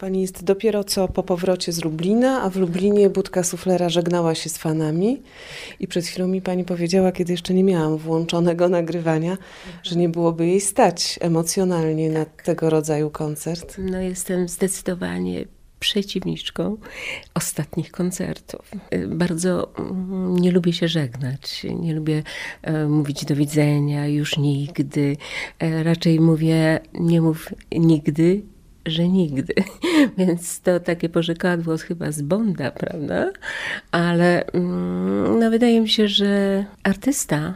Pani jest dopiero co po powrocie z Lublina, a w Lublinie budka suflera żegnała się z fanami i przed chwilą mi pani powiedziała, kiedy jeszcze nie miałam włączonego nagrywania, że nie byłoby jej stać emocjonalnie na tego rodzaju koncert. No jestem zdecydowanie przeciwniczką ostatnich koncertów. Bardzo mm, nie lubię się żegnać, nie lubię e, mówić do widzenia, już nigdy. E, raczej mówię, nie mów nigdy, że nigdy. Więc to takie pożekadło chyba z Bonda, prawda? Ale mm, no, wydaje mi się, że artysta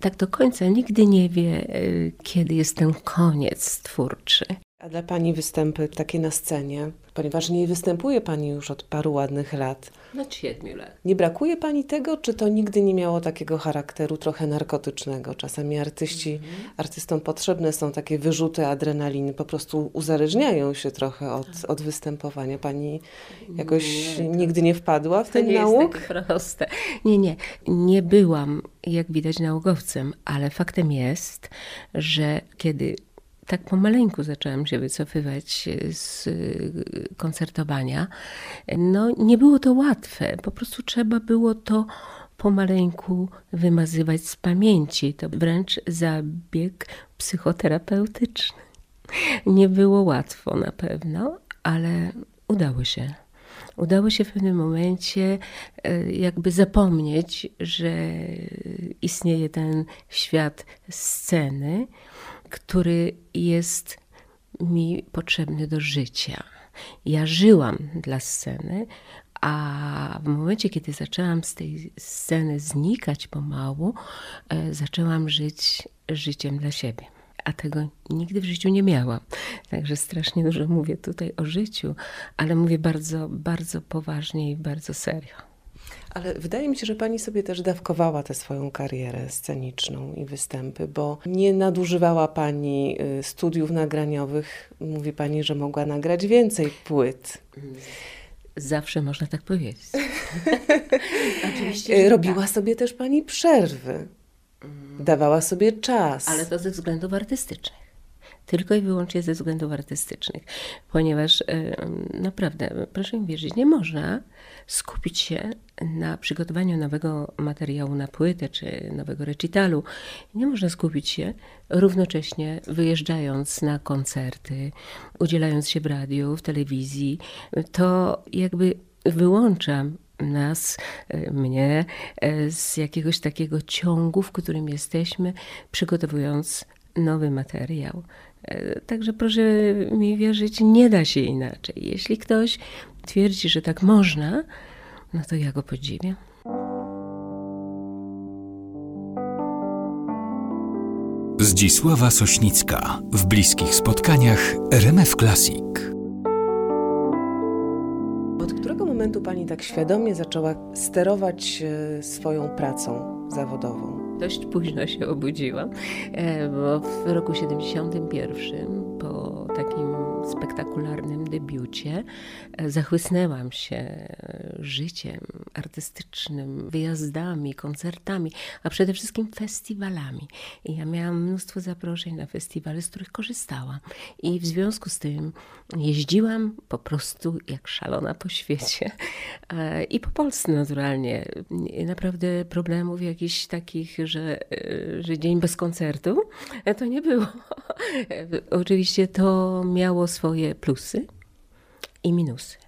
tak do końca nigdy nie wie, e, kiedy jest ten koniec twórczy. A dla Pani występy takie na scenie, ponieważ nie występuje Pani już od paru ładnych lat. Od siedmiu lat. Nie brakuje Pani tego, czy to nigdy nie miało takiego charakteru trochę narkotycznego? Czasami artyści, mm -hmm. artystom potrzebne są takie wyrzuty adrenaliny, po prostu uzależniają się trochę od, tak. od występowania. Pani jakoś nie, nigdy nie wpadła w ten nie nauk? Jest tak proste. Nie, nie. Nie byłam, jak widać, naukowcem, ale faktem jest, że kiedy tak pomaleńku zaczęłam się wycofywać z koncertowania. No, nie było to łatwe, po prostu trzeba było to pomaleńku wymazywać z pamięci. To wręcz zabieg psychoterapeutyczny. Nie było łatwo na pewno, ale udało się. Udało się w pewnym momencie e, jakby zapomnieć, że istnieje ten świat sceny, który jest mi potrzebny do życia. Ja żyłam dla sceny, a w momencie, kiedy zaczęłam z tej sceny znikać pomału, e, zaczęłam żyć życiem dla siebie. A tego nigdy w życiu nie miałam. Także strasznie dużo mówię tutaj o życiu, ale mówię bardzo, bardzo poważnie i bardzo serio. Ale wydaje mi się, że pani sobie też dawkowała tę swoją karierę sceniczną i występy, bo nie nadużywała pani y, studiów nagraniowych. Mówi pani, że mogła nagrać więcej płyt. Zawsze można tak powiedzieć. Oczywiście. Robiła tak. sobie też pani przerwy. Dawała sobie czas. Ale to ze względów artystycznych tylko i wyłącznie ze względów artystycznych, ponieważ naprawdę, proszę mi wierzyć, nie można skupić się na przygotowaniu nowego materiału na płytę czy nowego recitalu. Nie można skupić się równocześnie wyjeżdżając na koncerty, udzielając się w radiu, w telewizji. To jakby wyłączam nas, e, mnie, e, z jakiegoś takiego ciągu, w którym jesteśmy, przygotowując nowy materiał. E, także proszę mi wierzyć, nie da się inaczej. Jeśli ktoś twierdzi, że tak można, no to ja go podziwiam. Zdzisława Sośnicka w bliskich spotkaniach RMF Classic. Od którego momentu pani tak świadomie zaczęła sterować e, swoją pracą zawodową? Dość późno się obudziłam, e, bo w roku 71 po takim spektakularnym debiucie e, zachłysnęłam się życiem artystycznym, wyjazdami, koncertami, a przede wszystkim festiwalami. I ja miałam mnóstwo zaproszeń na festiwale, z których korzystałam. I w związku z tym jeździłam po prostu jak szalona po świecie. E, I po Polsce naturalnie. Naprawdę problemów jakichś takich, że, e, że dzień bez koncertu, to nie było. Oczywiście to miało swoje plusy i minusy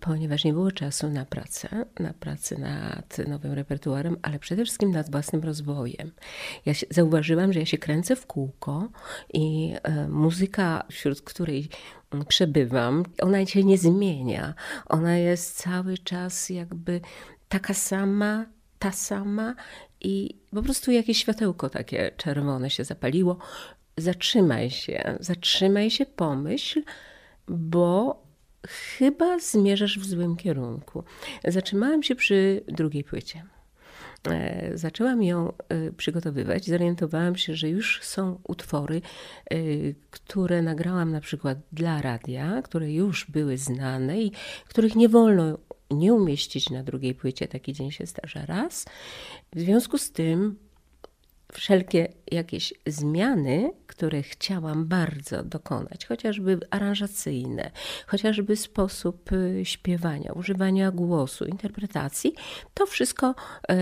ponieważ nie było czasu na pracę, na pracę nad nowym repertuarem, ale przede wszystkim nad własnym rozwojem. Ja się, zauważyłam, że ja się kręcę w kółko i e, muzyka, wśród której przebywam, ona się nie zmienia. Ona jest cały czas jakby taka sama, ta sama i po prostu jakieś światełko takie czerwone się zapaliło. Zatrzymaj się, zatrzymaj się, pomyśl, bo chyba zmierzasz w złym kierunku. Zatrzymałam się przy drugiej płycie. E, zaczęłam ją e, przygotowywać. Zorientowałam się, że już są utwory, e, które nagrałam na przykład dla radia, które już były znane i których nie wolno nie umieścić na drugiej płycie. Taki dzień się zdarza raz. W związku z tym wszelkie jakieś zmiany, które chciałam bardzo dokonać, chociażby aranżacyjne, chociażby sposób y, śpiewania, używania głosu, interpretacji, to wszystko e,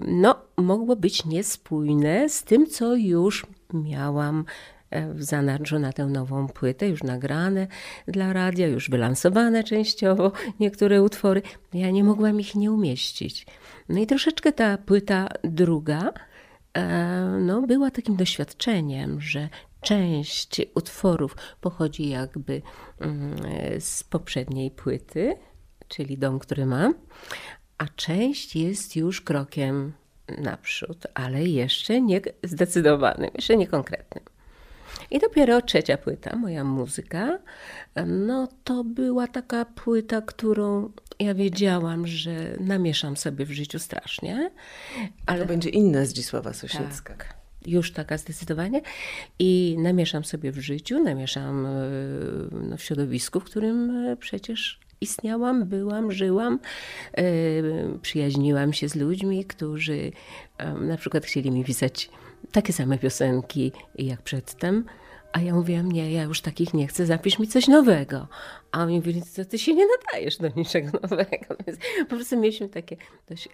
no, mogło być niespójne z tym, co już miałam e, w zanadrzu na tę nową płytę, już nagrane dla radia, już wylansowane częściowo niektóre utwory. Ja nie mogłam ich nie umieścić. No i troszeczkę ta płyta druga no, była takim doświadczeniem, że część utworów pochodzi jakby mm, z poprzedniej płyty, czyli dom, który mam, a część jest już krokiem naprzód, ale jeszcze nie zdecydowanym, jeszcze nie konkretnym. I dopiero trzecia płyta, moja muzyka, no to była taka płyta, którą ja wiedziałam, że namieszam sobie w życiu strasznie. Ale to będzie inna Zdzisława Sośnicka. Tak, już taka zdecydowanie. I namieszam sobie w życiu, namieszam e, no, w środowisku, w którym e, przecież istniałam, byłam, żyłam, e, przyjaźniłam się z ludźmi, którzy na przykład chcieli mi pisać takie same piosenki jak przedtem. A ja mówiłam, nie, ja już takich nie chcę, zapisz mi coś nowego. A oni mówili, to ty się nie nadajesz do niczego nowego. Więc po prostu mieliśmy takie dość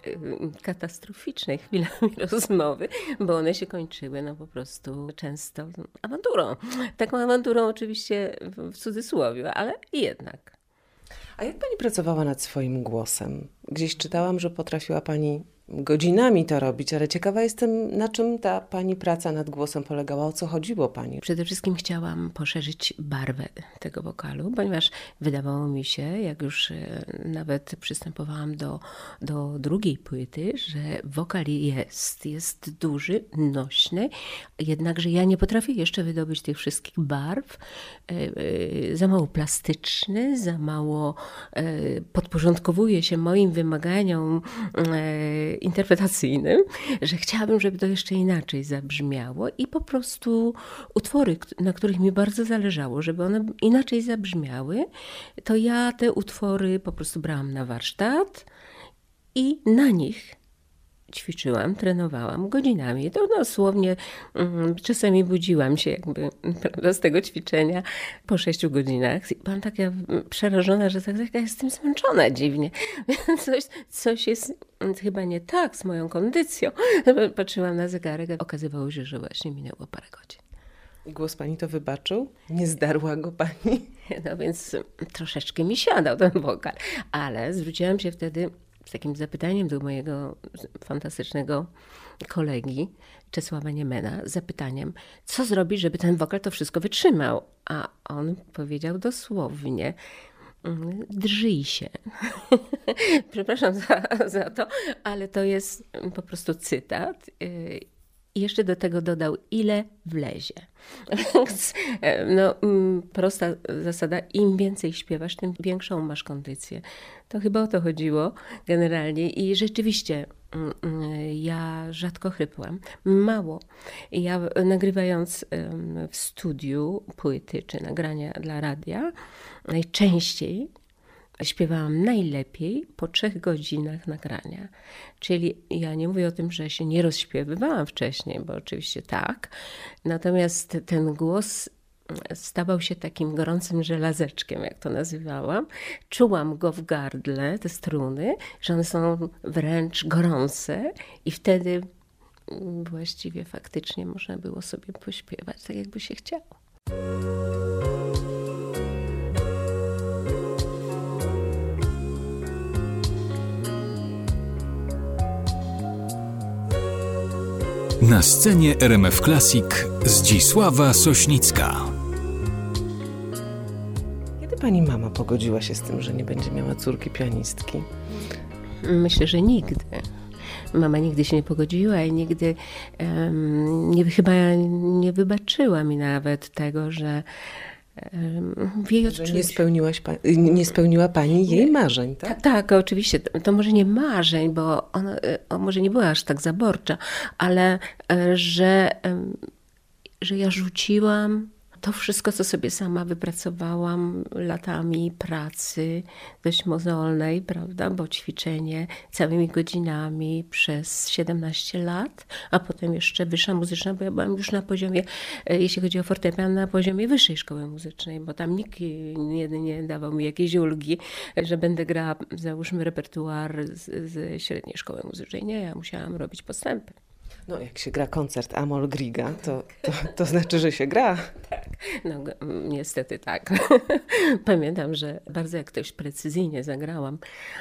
katastroficzne chwilami rozmowy, bo one się kończyły no po prostu często awanturą. Taką awanturą oczywiście w cudzysłowie, ale jednak. A jak pani pracowała nad swoim głosem? Gdzieś czytałam, że potrafiła pani godzinami to robić, ale ciekawa jestem, na czym ta pani praca nad głosem polegała, o co chodziło pani? Przede wszystkim chciałam poszerzyć barwę tego wokalu, ponieważ wydawało mi się, jak już e, nawet przystępowałam do, do drugiej płyty, że wokal jest, jest duży, nośny, jednakże ja nie potrafię jeszcze wydobyć tych wszystkich barw. E, e, za mało plastyczny, za mało podporządkowuje się moim wymaganiom interpretacyjnym, że chciałabym, żeby to jeszcze inaczej zabrzmiało i po prostu utwory, na których mi bardzo zależało, żeby one inaczej zabrzmiały, to ja te utwory po prostu brałam na warsztat i na nich ćwiczyłam, trenowałam godzinami. To dosłownie um, czasami budziłam się jakby prawda, z tego ćwiczenia po sześciu godzinach. I byłam taka przerażona, że tak, taka jestem zmęczona dziwnie. Coś, coś jest chyba nie tak z moją kondycją. Patrzyłam na zegarek, a okazywało się, że właśnie minęło parę godzin. I głos pani to wybaczył? Nie zdarła go pani? No więc troszeczkę mi siadał ten wokal, ale zwróciłam się wtedy z takim zapytaniem do mojego fantastycznego kolegi Czesława Niemena, zapytaniem, co zrobić, żeby ten wokal to wszystko wytrzymał. A on powiedział dosłownie, mm, drżyj się. Przepraszam za, za to, ale to jest po prostu cytat. I jeszcze do tego dodał, ile wlezie. Więc no, mm, prosta zasada, im więcej śpiewasz, tym większą masz kondycję. To chyba o to chodziło generalnie i rzeczywiście mm, mm, ja rzadko chrypłam, mało. Ja nagrywając w studiu płyty czy nagrania dla radia, najczęściej śpiewałam najlepiej po trzech godzinach nagrania. Czyli ja nie mówię o tym, że się nie rozśpiewywałam wcześniej, bo oczywiście tak. Natomiast ten głos stawał się takim gorącym żelazeczkiem, jak to nazywałam. Czułam go w gardle, te struny, że one są wręcz gorące i wtedy właściwie faktycznie można było sobie pośpiewać tak, jakby się chciało. Na scenie RMF Classic Zdzisława Sośnicka. Kiedy pani mama pogodziła się z tym, że nie będzie miała córki pianistki? Myślę, że nigdy. Mama nigdy się nie pogodziła i nigdy um, nie, chyba nie wybaczyła mi nawet tego, że w jej odczuciu. Nie, spełniłaś nie spełniła pani jej marzeń, tak? tak? Oczywiście. To może nie marzeń, bo ona może nie była aż tak zaborcza, ale e, że, że ja rzuciłam to wszystko, co sobie sama wypracowałam latami pracy dość mozolnej, prawda, bo ćwiczenie całymi godzinami przez 17 lat, a potem jeszcze wyższa muzyczna, bo ja byłam już na poziomie, e, jeśli chodzi o fortepian, na poziomie wyższej szkoły muzycznej, bo tam nikt jedynie dawał mi jakieś ulgi, że będę grała, załóżmy, repertuar z, z średniej szkoły muzycznej. Nie, ja musiałam robić postępy. No, jak się gra koncert Amol Griga, to, to, to znaczy, że się gra. Tak, no niestety tak. Pamiętam, że bardzo jak ktoś precyzyjnie zagrałam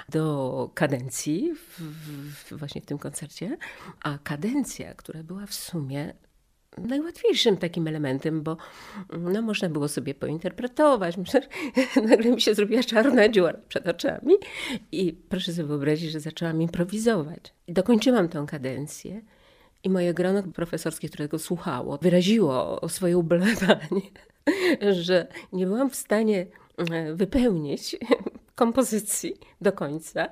do kadencji w, w, właśnie w tym koncercie, a kadencja, która była w sumie najłatwiejszym takim elementem, bo no, można było sobie pointerpretować. Nagle mi się zrobiła czarna dziura przed oczami i proszę sobie wyobrazić, że zaczęłam improwizować. Dokończyłam tę kadencję i moje grono profesorskie, które go słuchało, wyraziło swoje ubolewanie, że nie byłam w stanie e, wypełnić kompozycji do końca,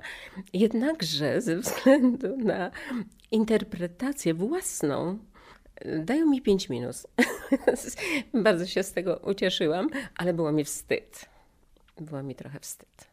jednakże ze względu na interpretację własną dają mi 5 minus. Bardzo się z tego ucieszyłam, ale było mi wstyd. Było mi trochę wstyd.